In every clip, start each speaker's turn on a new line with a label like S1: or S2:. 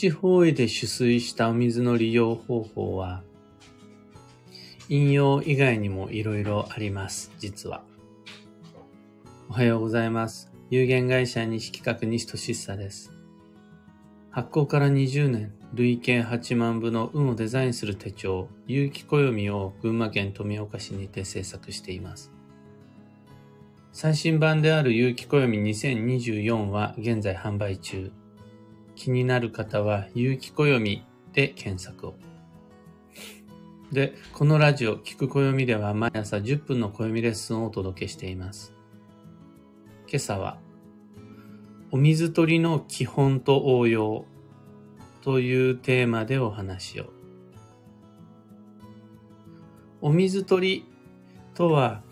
S1: 基方位で取水したお水の利用方法は、飲用以外にもいろいろあります、実は。おはようございます。有限会社西企画西俊久です。発行から20年、累計8万部の運をデザインする手帳、有機暦を群馬県富岡市にて制作しています。最新版である有機暦2024は現在販売中。気になる方は有機暦で検索を。で、このラジオ、聞く暦では毎朝10分の暦レッスンをお届けしています。今朝は、お水取りの基本と応用というテーマでお話を。お水取りとは、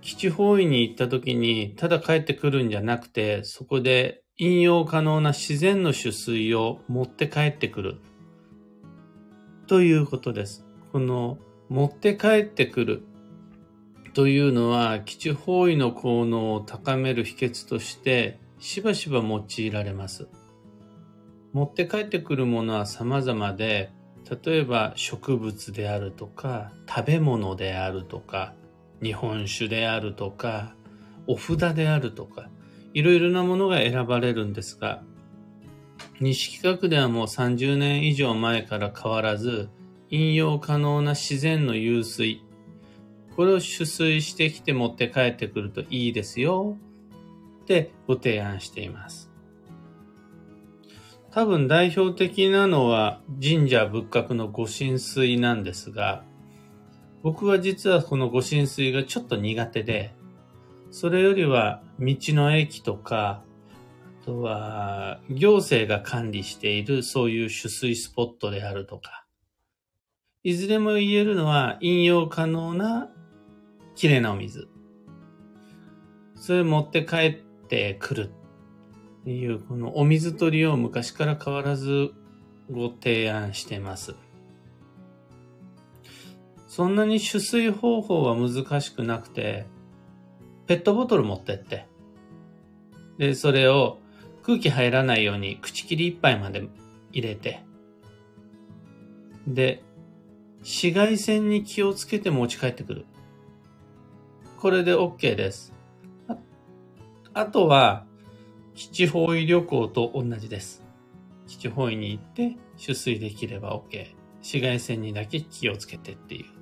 S1: 基地方位に行った時にただ帰ってくるんじゃなくて、そこで飲用可能な自然の取水を持って帰ってくるということです。この持って帰ってくるというのは基地方位の効能を高める秘訣としてしばしば用いられます。持って帰ってくるものは様々で、例えば植物であるとか、食べ物であるとか、日本酒であるとか、お札であるとか、いろいろなものが選ばれるんですが、西企画ではもう30年以上前から変わらず、飲用可能な自然の湧水、これを取水してきて持って帰ってくるといいですよ、ってご提案しています。多分代表的なのは神社仏閣の御神水なんですが、僕は実はこの御神水がちょっと苦手で、それよりは道の駅とか、あとは行政が管理しているそういう取水スポットであるとか、いずれも言えるのは飲用可能な綺麗なお水。それ持って帰ってくるっていう、このお水取りを昔から変わらずご提案してます。そんなに取水方法は難しくなくて、ペットボトル持ってって、で、それを空気入らないように口切り一杯まで入れて、で、紫外線に気をつけて持ち帰ってくる。これで OK です。ああとは、基地方位旅行と同じです。基地方位に行って取水できれば OK。紫外線にだけ気をつけてっていう。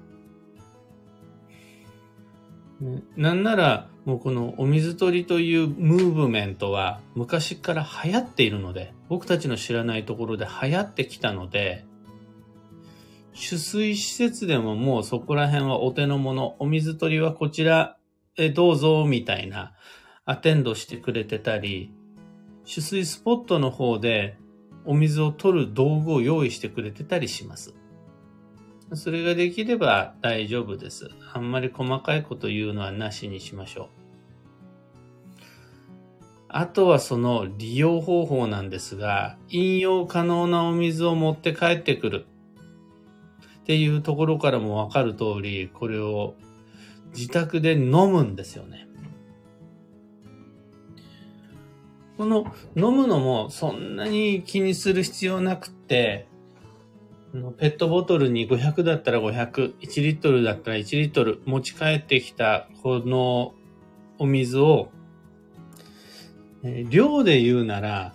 S1: なんなら、もうこのお水取りというムーブメントは昔から流行っているので、僕たちの知らないところで流行ってきたので、取水施設でももうそこら辺はお手の物、お水取りはこちらへどうぞみたいなアテンドしてくれてたり、取水スポットの方でお水を取る道具を用意してくれてたりします。それができれば大丈夫です。あんまり細かいこと言うのはなしにしましょう。あとはその利用方法なんですが、飲用可能なお水を持って帰ってくるっていうところからもわかる通り、これを自宅で飲むんですよね。この飲むのもそんなに気にする必要なくって、ペットボトルに500だったら500、1リットルだったら1リットル持ち帰ってきたこのお水を、量で言うなら、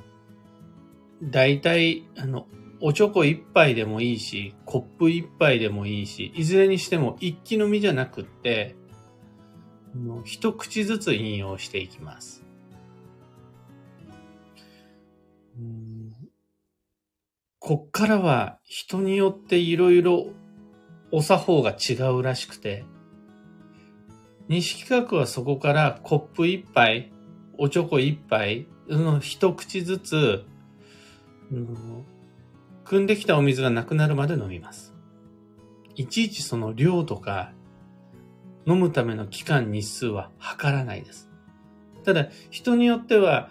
S1: だいたい、あの、おちょこ一杯でもいいし、コップ一杯でもいいし、いずれにしても一気飲みじゃなくって、一口ずつ飲用していきます。こっからは人によっていろいろお作法が違うらしくて、西企画はそこからコップ一杯、おちょこ一杯、の一口ずつ、うん汲んできたお水がなくなるまで飲みます。いちいちその量とか、飲むための期間日数は測らないです。ただ、人によっては、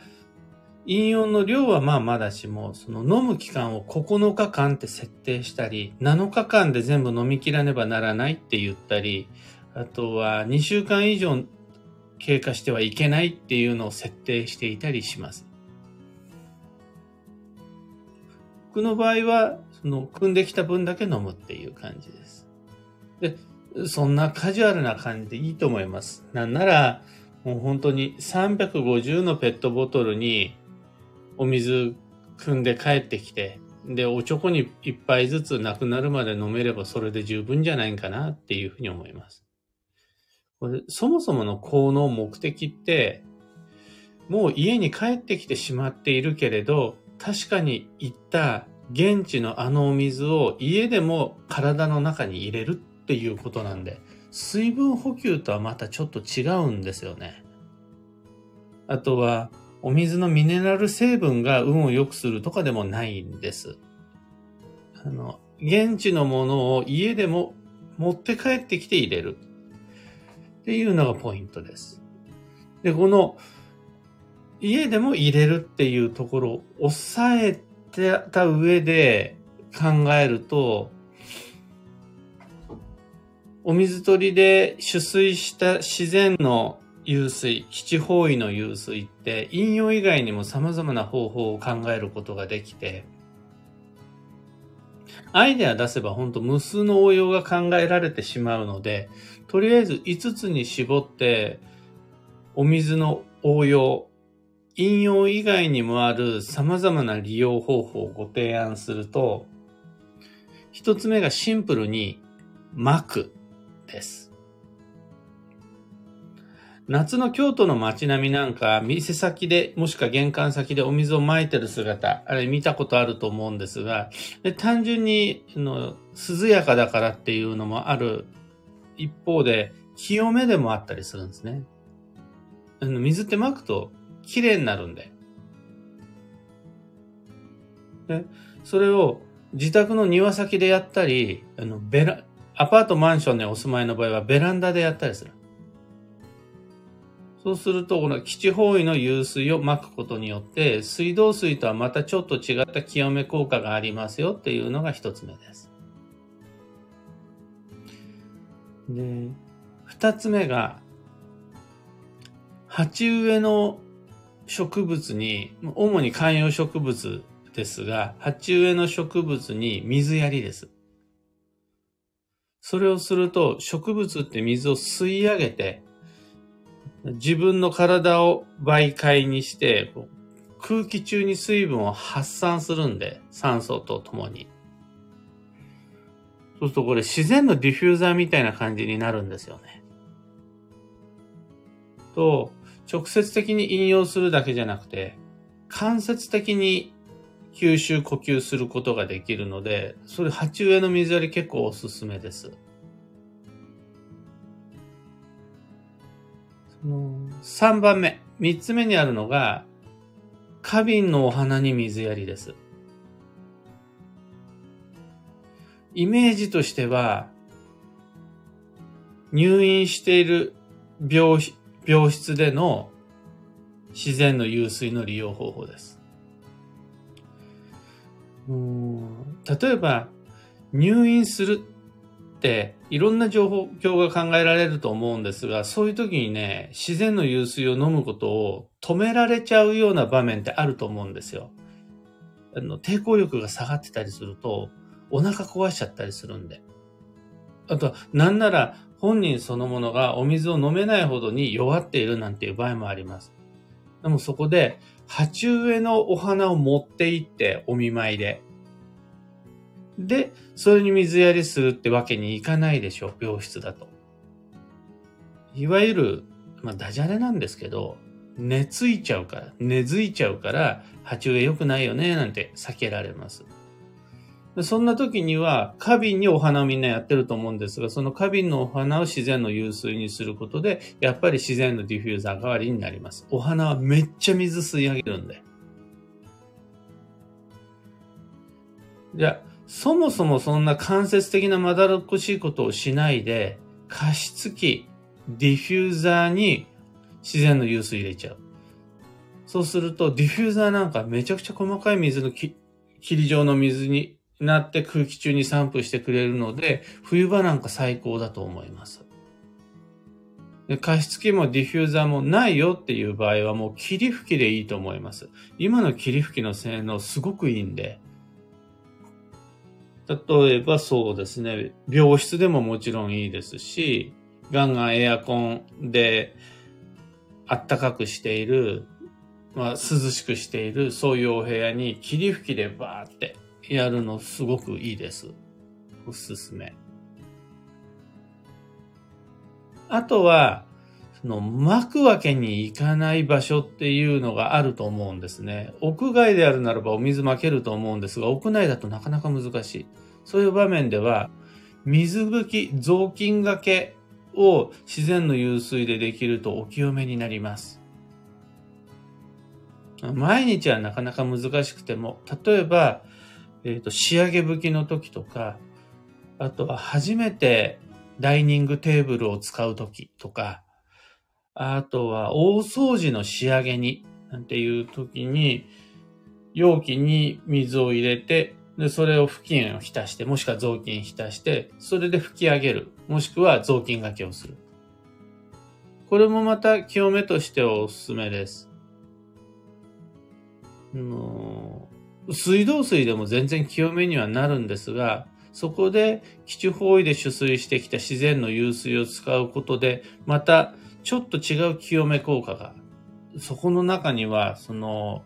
S1: 飲用の量はまあまだしも、その飲む期間を9日間って設定したり、7日間で全部飲み切らねばならないって言ったり、あとは2週間以上経過してはいけないっていうのを設定していたりします。僕の場合は、その、汲んできた分だけ飲むっていう感じです。で、そんなカジュアルな感じでいいと思います。なんなら、もう本当に350のペットボトルにお水汲んで帰ってきて、で、おちょこに一杯ずつなくなるまで飲めればそれで十分じゃないかなっていうふうに思います。これそもそもの効能目的って、もう家に帰ってきてしまっているけれど、確かに行った現地のあのお水を家でも体の中に入れるっていうことなんで、水分補給とはまたちょっと違うんですよね。あとは、お水のミネラル成分が運を良くするとかでもないんです。あの、現地のものを家でも持って帰ってきて入れる。っていうのがポイントです。で、この家でも入れるっていうところを抑えてた上で考えると、お水取りで取水した自然の湧水、基地方位の湧水って飲用以外にも様々な方法を考えることができて、アイデア出せば本当無数の応用が考えられてしまうので、とりあえず5つに絞って、お水の応用、飲用以外にもある様々な利用方法をご提案すると、一つ目がシンプルに巻くです。夏の京都の街並みなんか、店先で、もしくは玄関先でお水を撒いてる姿、あれ見たことあると思うんですが、で単純にの涼やかだからっていうのもある一方で、清めでもあったりするんですね。あの水って撒くと綺麗になるんで。で、それを自宅の庭先でやったり、あの、ベラ、アパートマンションにお住まいの場合はベランダでやったりする。そうすると、この基地方位の湧水を撒くことによって、水道水とはまたちょっと違った清め効果がありますよっていうのが一つ目です。で、二つ目が、鉢植えの植物に、主に観葉植物ですが、鉢植えの植物に水やりです。それをすると植物って水を吸い上げて、自分の体を媒介にして、空気中に水分を発散するんで、酸素とともに。そうするとこれ自然のディフューザーみたいな感じになるんですよね。と、直接的に引用するだけじゃなくて、間接的に吸収呼吸することができるので、それ鉢植えの水やり結構おすすめです。3番目、3つ目にあるのが、花瓶のお花に水やりです。イメージとしては、入院している病病室での自然の湧水の利用方法です。例えば、入院するっていろんな情報が考えられると思うんですが、そういう時にね、自然の湧水を飲むことを止められちゃうような場面ってあると思うんですよ。あの抵抗力が下がってたりすると、お腹壊しちゃったりするんで。あとは、なんなら本人そのものがお水を飲めないほどに弱っているなんていう場合もあります。でもそこで、鉢植えのお花を持って行ってお見舞いで。で、それに水やりするってわけにいかないでしょう、病室だと。いわゆる、まあ、ダジャレなんですけど、寝ついちゃうから、寝づいちゃうから、鉢植え良くないよね、なんて避けられます。そんな時には、花瓶にお花をみんなやってると思うんですが、その花瓶のお花を自然の湧水にすることで、やっぱり自然のディフューザー代わりになります。お花はめっちゃ水吸い上げるんで。じゃあ、そもそもそんな間接的なまどろっこしいことをしないで、加湿器、ディフューザーに自然の湧水入れちゃう。そうすると、ディフューザーなんかめちゃくちゃ細かい水のき霧状の水になって空気中に散布してくれるので、冬場なんか最高だと思います。で加湿器もディフューザーもないよっていう場合はもう霧吹きでいいと思います。今の霧吹きの性能すごくいいんで、例えばそうですね、病室でももちろんいいですし、ガンガンエアコンであったかくしている、まあ、涼しくしている、そういうお部屋に霧吹きでバーってやるのすごくいいです。おすすめ。あとは、の巻くわけにいかない場所っていうのがあると思うんですね。屋外であるならばお水巻けると思うんですが、屋内だとなかなか難しい。そういう場面では、水拭き、雑巾がけを自然の湧水でできるとお清めになります。毎日はなかなか難しくても、例えば、えっ、ー、と、仕上げ拭きの時とか、あとは初めてダイニングテーブルを使う時とか、あとは大掃除の仕上げに、なんていう時に、容器に水を入れて、で、それを布巾を浸して、もしくは雑巾浸して、それで拭き上げる。もしくは雑巾掛けをする。これもまた清めとしてはおすすめです。の水道水でも全然清めにはなるんですが、そこで基地方位で取水してきた自然の湧水を使うことで、またちょっと違う清め効果が、そこの中には、その、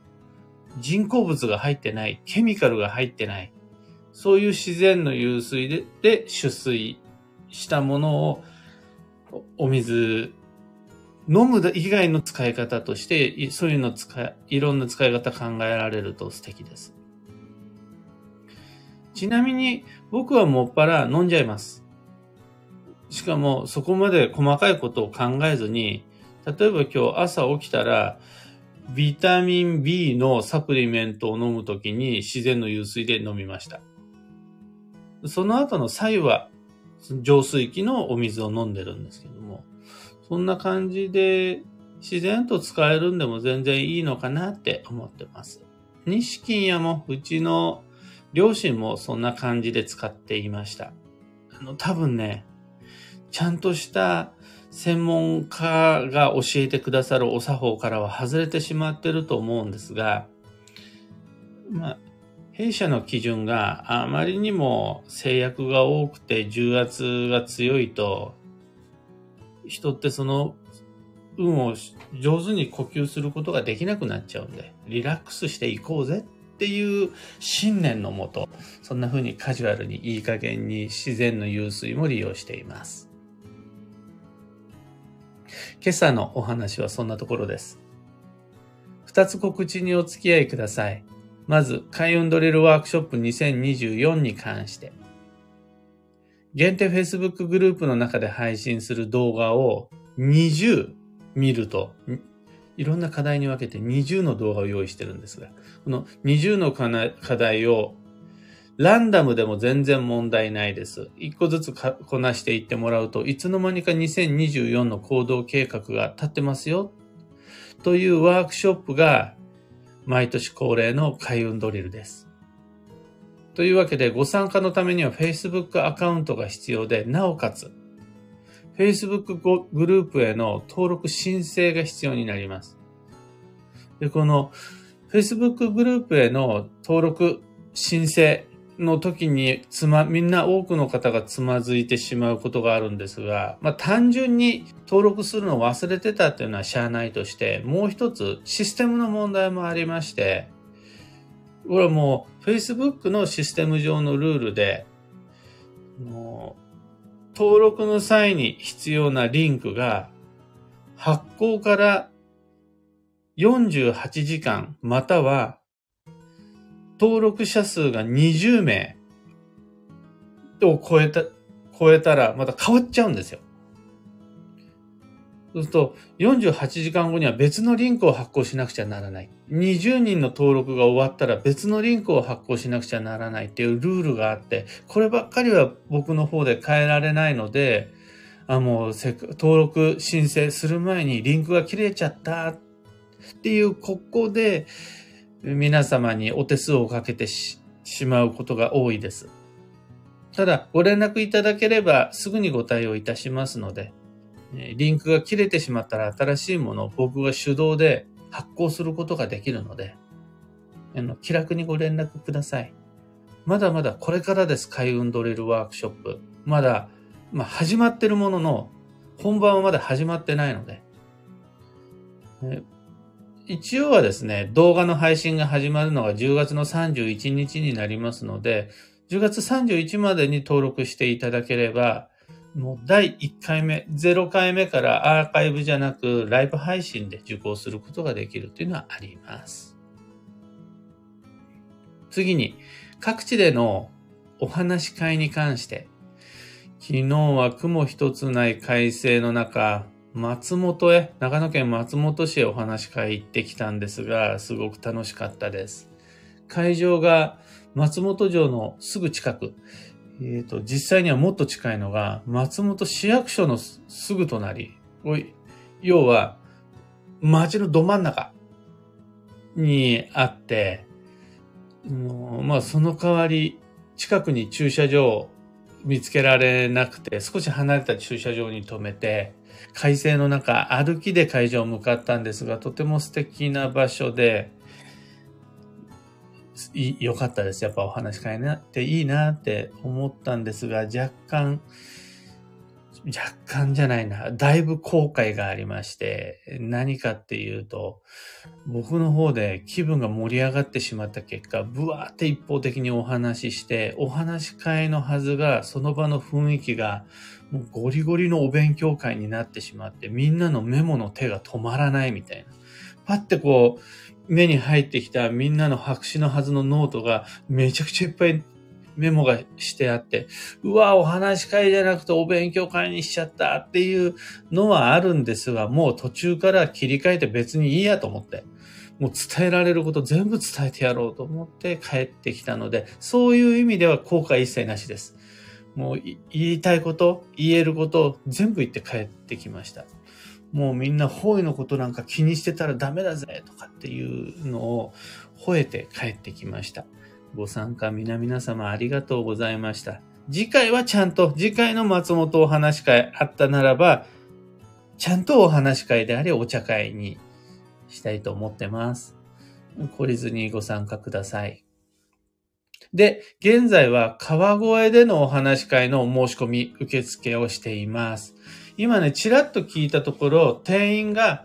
S1: 人工物が入ってない、ケミカルが入ってない、そういう自然の湧水でで取水したものを、お水、飲む以外の使い方として、そういうの使い、いろんな使い方考えられると素敵です。ちなみに僕はもっぱら飲んじゃいます。しかもそこまで細かいことを考えずに、例えば今日朝起きたら、ビタミン B のサプリメントを飲むときに自然の湧水で飲みました。その後の際は浄水器のお水を飲んでるんですけども、そんな感じで自然と使えるんでも全然いいのかなって思ってます。錦屋もうちの両親もそんな感じで使っていました。あの、多分ね、ちゃんとした専門家が教えてくださるお作法からは外れてしまってると思うんですが、まあ、弊社の基準があまりにも制約が多くて重圧が強いと、人ってその運を上手に呼吸することができなくなっちゃうんで、リラックスしていこうぜっていう信念のもと、そんな風にカジュアルにいい加減に自然の湧水も利用しています。今朝のお話はそんなところです。二つ告知にお付き合いください。まず、開運ドリルワークショップ2024に関して。限定 Facebook グループの中で配信する動画を20見ると、いろんな課題に分けて20の動画を用意してるんですが、この20の課題をランダムでも全然問題ないです。一個ずつこなしていってもらうといつの間にか2024の行動計画が立ってますよ。というワークショップが毎年恒例の開運ドリルです。というわけでご参加のためには Facebook アカウントが必要で、なおかつ Facebook グループへの登録申請が必要になります。で、この Facebook グループへの登録申請の時につま、みんな多くの方がつまずいてしまうことがあるんですが、まあ単純に登録するのを忘れてたっていうのはしゃあないとして、もう一つシステムの問題もありまして、これはもう Facebook のシステム上のルールで、もう登録の際に必要なリンクが発行から48時間または登録者数が20名を超えた、超えたらまた変わっちゃうんですよ。そうすると、48時間後には別のリンクを発行しなくちゃならない。20人の登録が終わったら別のリンクを発行しなくちゃならないっていうルールがあって、こればっかりは僕の方で変えられないので、あ、もう登録申請する前にリンクが切れちゃったっていう、ここで、皆様にお手数をかけてしまうことが多いです。ただ、ご連絡いただければすぐにご対応いたしますので、リンクが切れてしまったら新しいものを僕が手動で発行することができるので、気楽にご連絡ください。まだまだこれからです、開運ドリルワークショップ。まだ、まあ、始まってるものの、本番はまだ始まってないので。一応はですね、動画の配信が始まるのが10月の31日になりますので、10月31までに登録していただければ、もう第1回目、0回目からアーカイブじゃなくライブ配信で受講することができるというのはあります。次に、各地でのお話し会に関して、昨日は雲一つない快晴の中、松本へ、長野県松本市へお話し会行ってきたんですが、すごく楽しかったです。会場が松本城のすぐ近く、えっ、ー、と、実際にはもっと近いのが、松本市役所のすぐ隣。要は、街のど真ん中にあって、まあ、その代わり、近くに駐車場を見つけられなくて、少し離れた駐車場に停めて、快晴の中、歩きで会場を向かったんですが、とても素敵な場所で、良かったです。やっぱお話し会になっていいなって思ったんですが、若干、若干じゃないな、だいぶ後悔がありまして、何かっていうと、僕の方で気分が盛り上がってしまった結果、ブワーって一方的にお話しして、お話し会のはずが、その場の雰囲気が、もうゴリゴリのお勉強会になってしまって、みんなのメモの手が止まらないみたいな。パってこう、目に入ってきたみんなの白紙のはずのノートがめちゃくちゃいっぱいメモがしてあって、うわ、お話し会じゃなくてお勉強会にしちゃったっていうのはあるんですが、もう途中から切り替えて別にいいやと思って、もう伝えられること全部伝えてやろうと思って帰ってきたので、そういう意味では後悔一切なしです。もう言いたいこと、言えることを全部言って帰ってきました。もうみんな方位のことなんか気にしてたらダメだぜとかっていうのを吠えて帰ってきました。ご参加皆々様ありがとうございました。次回はちゃんと、次回の松本お話会あったならば、ちゃんとお話会でありお茶会にしたいと思ってます。懲りずにご参加ください。で、現在は川越でのお話会の申し込み受付をしています。今ね、ちらっと聞いたところ、定員が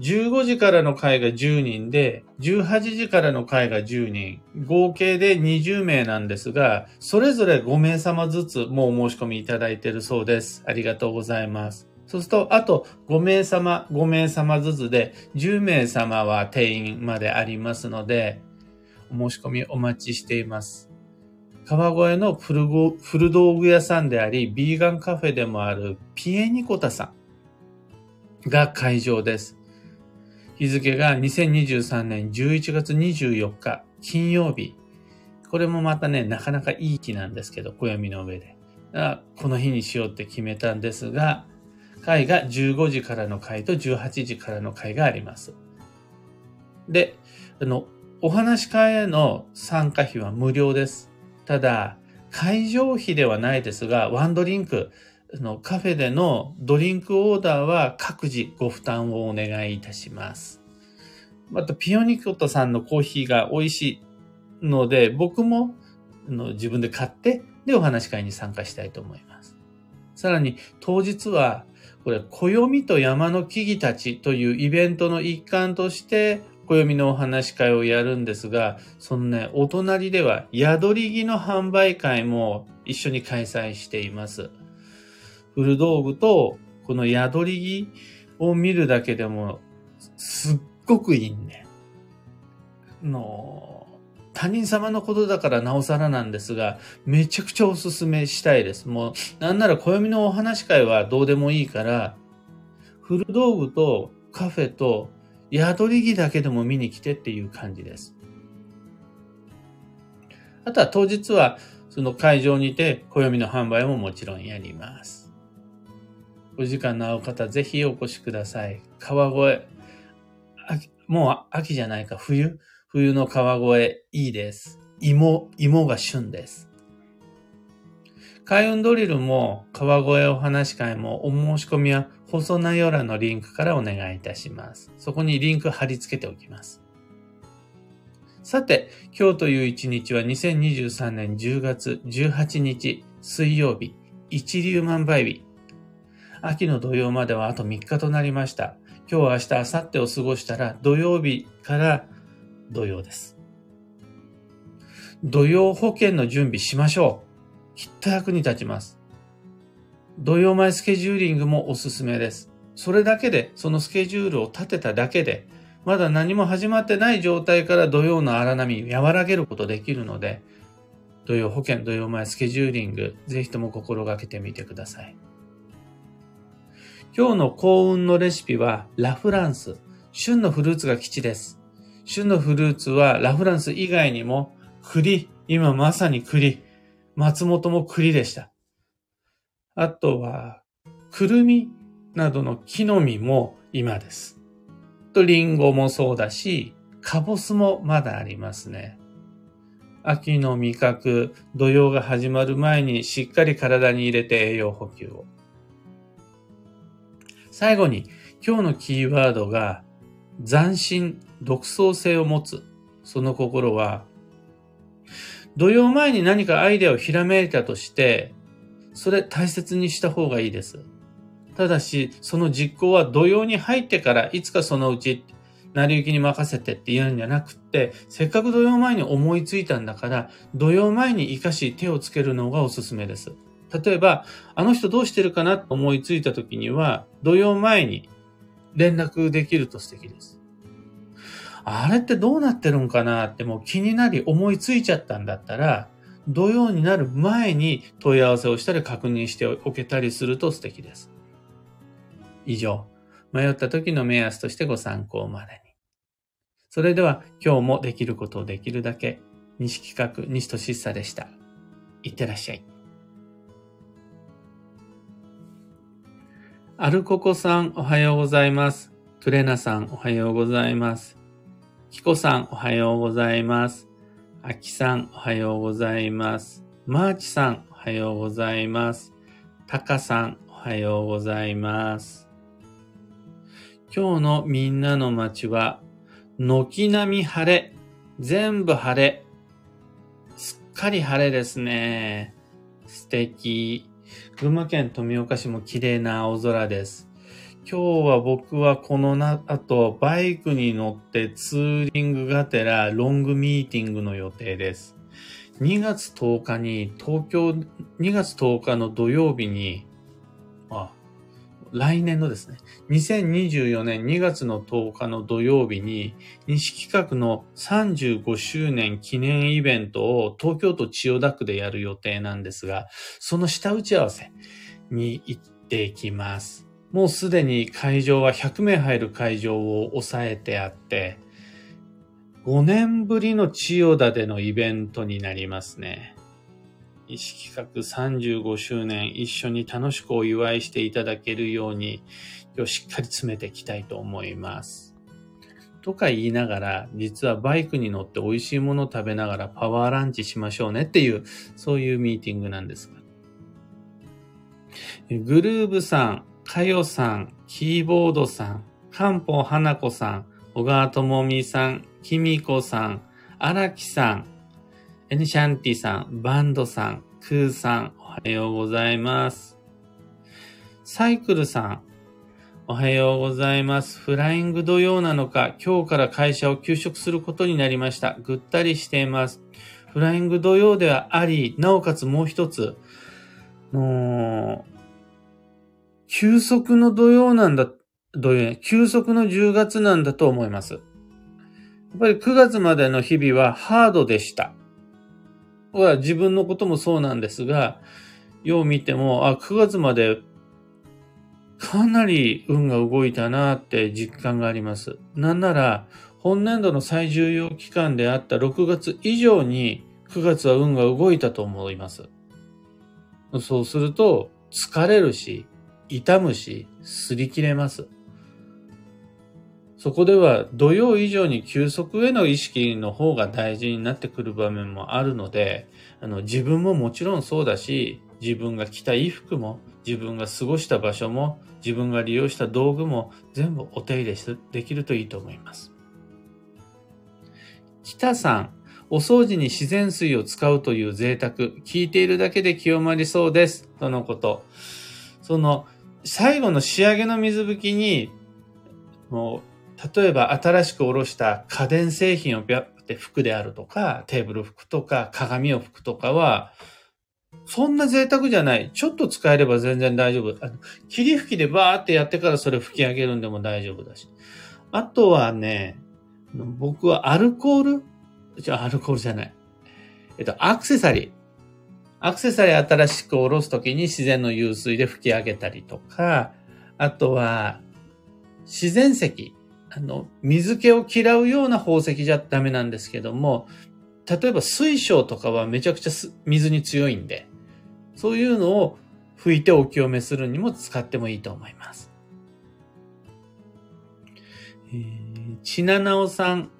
S1: 15時からの会が10人で、18時からの会が10人、合計で20名なんですが、それぞれ5名様ずつもうお申し込みいただいているそうです。ありがとうございます。そうすると、あと5名様、5名様ずつで、10名様は定員までありますので、お申し込みお待ちしています。川越の古道具屋さんであり、ビーガンカフェでもあるピエニコタさんが会場です。日付が2023年11月24日金曜日。これもまたね、なかなかいい日なんですけど、暦の上で。この日にしようって決めたんですが、会が15時からの会と18時からの会があります。で、あの、お話し会への参加費は無料です。ただ、会場費ではないですが、ワンドリンク、のカフェでのドリンクオーダーは各自ご負担をお願いいたします。また、ピオニコトさんのコーヒーが美味しいので、僕もの自分で買って、で、お話し会に参加したいと思います。さらに、当日は、これ、暦と山の木々たちというイベントの一環として、暦のお話し会をやるんですが、そのね、お隣では宿り木の販売会も一緒に開催しています。古道具とこの宿り木を見るだけでもすっごくいいんで。の、他人様のことだからなおさらなんですが、めちゃくちゃおすすめしたいです。もう、なんなら暦のお話会はどうでもいいから、古道具とカフェと宿り木だけでも見に来てっていう感じです。あとは当日はその会場にて暦の販売ももちろんやります。お時間の合う方ぜひお越しください。川越。もう秋じゃないか、冬？冬の川越いいです。芋、芋が旬です。開運ドリルも川越お話会もお申し込みは細なよらのリンクからお願いいたします。そこにリンク貼り付けておきます。さて、今日という一日は2023年10月18日水曜日、一粒万倍日。秋の土曜まではあと3日となりました。今日、明日、明後日を過ごしたら土曜日から土曜です。土曜保険の準備しましょう。きっと役に立ちます。土曜前スケジューリングもおすすめです。それだけで、そのスケジュールを立てただけで、まだ何も始まってない状態から土曜の荒波和らげることできるので、土曜保険、土曜前スケジューリング、ぜひとも心がけてみてください。今日の幸運のレシピはラフランス。旬のフルーツが基地です。旬のフルーツはラフランス以外にも栗、今まさに栗、松本も栗でした。あとは、くるみなどの木の実も今です。と、リンゴもそうだし、カボスもまだありますね。秋の味覚、土曜が始まる前にしっかり体に入れて栄養補給を。最後に、今日のキーワードが、斬新、独創性を持つ。その心は、土曜前に何かアイデアをひらめいたとして、それ大切にした方がいいです。ただし、その実行は土曜に入ってからいつかそのうち、成り行きに任せてって言うんじゃなくって、せっかく土曜前に思いついたんだから、土曜前に活かし手をつけるのがおすすめです。例えば、あの人どうしてるかなと思いついた時には、土曜前に連絡できると素敵です。あれってどうなってるんかなってもう気になり思いついちゃったんだったら、土曜になる前に問い合わせをしたり確認しておけたりすると素敵です。以上、迷った時の目安としてご参考までに。それでは今日もできることをできるだけ、西企画、西俊久でした。いってらっしゃい。アルココさんおはようございます。トレナさんおはようございます。キコさんおはようございます。アキさんおはようございます。マーチさんおはようございます。タカさんおはようございます。今日のみんなの街は、軒並み晴れ。全部晴れ。すっかり晴れですね。素敵。群馬県富岡市も綺麗な青空です。今日は僕はこのな、あと、バイクに乗ってツーリングがてらロングミーティングの予定です。2月10日に、東京、2月10日の土曜日に、来年のですね、2024年2月の10日の土曜日に、西企画の35周年記念イベントを東京都千代田区でやる予定なんですが、その下打ち合わせに行ってきます。もうすでに会場は100名入る会場を抑えてあって、5年ぶりの千代田でのイベントになりますね。意識企画35周年一緒に楽しくお祝いしていただけるように、今日しっかり詰めていきたいと思います。とか言いながら、実はバイクに乗って美味しいものを食べながらパワーランチしましょうねっていう、そういうミーティングなんですが。グルーブさん、かよさん、キーボードさん、かんぽうはなこさん、小川ともみさん、きみこさん、荒木さん、エニシャンティさん、バンドさん、クーさん、おはようございます。サイクルさん、おはようございます。フライング土曜なのか、今日から会社を休職することになりました。ぐったりしています。フライング土曜ではあり、なおかつもう一つ、の休息の土曜なんだ、土曜、休息の10月なんだと思います。やっぱり9月までの日々はハードでした。は自分のこともそうなんですが、よう見ても、あ、9月までかなり運が動いたなって実感があります。なんなら、本年度の最重要期間であった6月以上に9月は運が動いたと思います。そうすると疲れるし、痛むし、擦り切れます。そこでは土曜以上に休息への意識の方が大事になってくる場面もあるので、あの自分ももちろんそうだし、自分が着た衣服も、自分が過ごした場所も、自分が利用した道具も全部お手入れできるといいと思います。北さん、お掃除に自然水を使うという贅沢、聞いているだけで清まりそうです。とのこと。その、最後の仕上げの水拭きに、もう、例えば新しくおろした家電製品をビャって服であるとか、テーブル服とか、鏡を拭くとかは、そんな贅沢じゃない。ちょっと使えれば全然大丈夫。あの霧吹きでバーってやってからそれ吹き上げるんでも大丈夫だし。あとはね、僕はアルコール？じゃアルコールじゃない。えっと、アクセサリー。アクセサリー新しく下ろすときに自然の湧水で吹き上げたりとか、あとは、自然石。あの、水気を嫌うような宝石じゃダメなんですけども、例えば水晶とかはめちゃくちゃ水に強いんで、そういうのを拭いてお清めするにも使ってもいいと思います。えー、ちななおさん。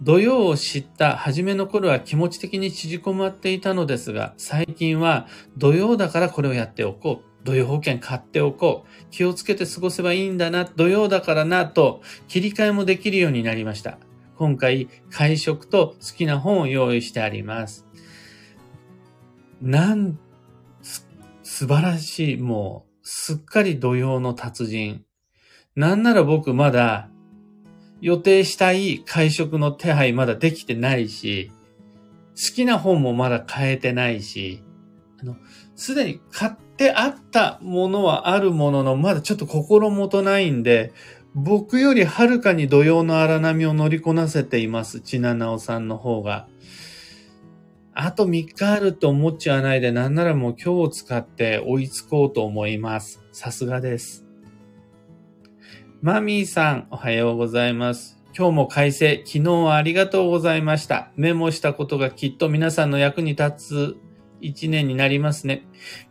S1: 土曜を知った初めの頃は気持ち的に縮こまっていたのですが、最近は土曜だからこれをやっておこう。土曜保険買っておこう。気をつけて過ごせばいいんだな。土曜だからな。と切り替えもできるようになりました。今回、会食と好きな本を用意してあります。なん、す素晴らしい。もう、すっかり土曜の達人。なんなら僕まだ予定したい会食の手配まだできてないし、好きな本もまだ変えてないし、あの、すでに買ってあったものはあるものの、まだちょっと心もとないんで、僕よりはるかに土曜の荒波を乗りこなせています、ちななおさんの方が。あと3日あると思っちゃわないで、なんならもう今日を使って追いつこうと思います。さすがです。マミーさん、おはようございます。今日も快晴、昨日はありがとうございました。メモしたことがきっと皆さんの役に立つ一年になりますね。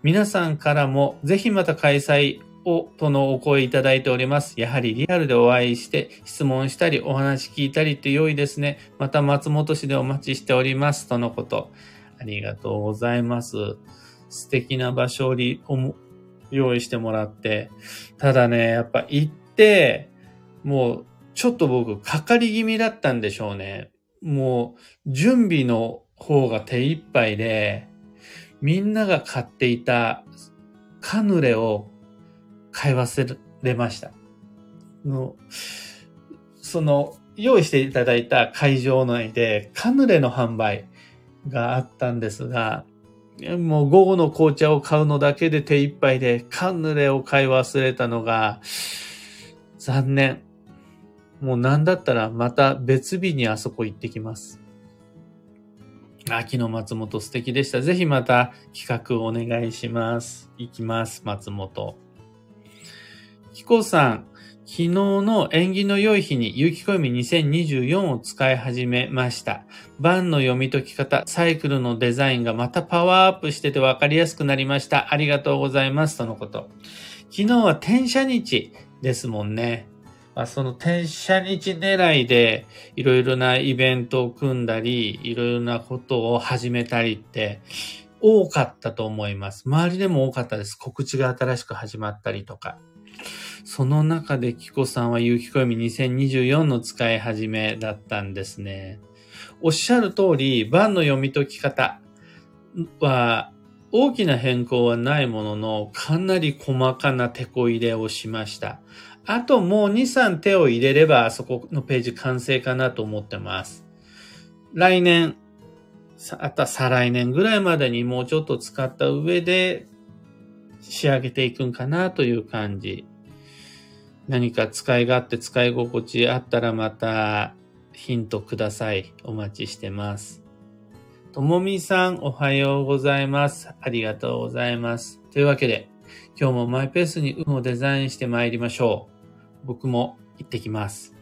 S1: 皆さんからもぜひまた開催をとのお声いただいております。やはりリアルでお会いして質問したりお話聞いたりって良いですね。また松本市でお待ちしております。とのこと。ありがとうございます。素敵な場所を用意してもらって。ただね、やっぱ行って、もう、ちょっと僕、かかり気味だったんでしょうね。もう、準備の方が手一杯で、みんなが買っていたカヌレを買い忘れました。のその、用意していただいた会場内でカヌレの販売があったんですが、もう午後の紅茶を買うのだけで手一杯でカヌレを買い忘れたのが、残念。もうなんだったらまた別日にあそこ行ってきます。秋の松本素敵でした。ぜひまた企画お願いします。行きます、松本。キコさん、昨日の縁起の良い日に有機暦2024を使い始めました。番の読み解き方、サイクルのデザインがまたパワーアップしてて分かりやすくなりました。ありがとうございます。とのこと。昨日は転写日ですもんね。まあ、その転写日狙いでいろいろなイベントを組んだり、いろいろなことを始めたりって多かったと思います。周りでも多かったです。告知が新しく始まったりとか。その中でキコさんは有機暦2024の使い始めだったんですね。おっしゃる通り、番の読み解き方は大きな変更はないものの、かなり細かな手こ入れをしました。あともう2、3手を入れれば、そこのページ完成かなと思ってます。来年、あとは再来年ぐらいまでにもうちょっと使った上で仕上げていくんかなという感じ。何か使い勝手、使い心地あったらまたヒントください。お待ちしてます。ともみさん、おはようございます。ありがとうございます。というわけで、今日もマイペースに運をデザインして参りましょう。僕も行ってきます。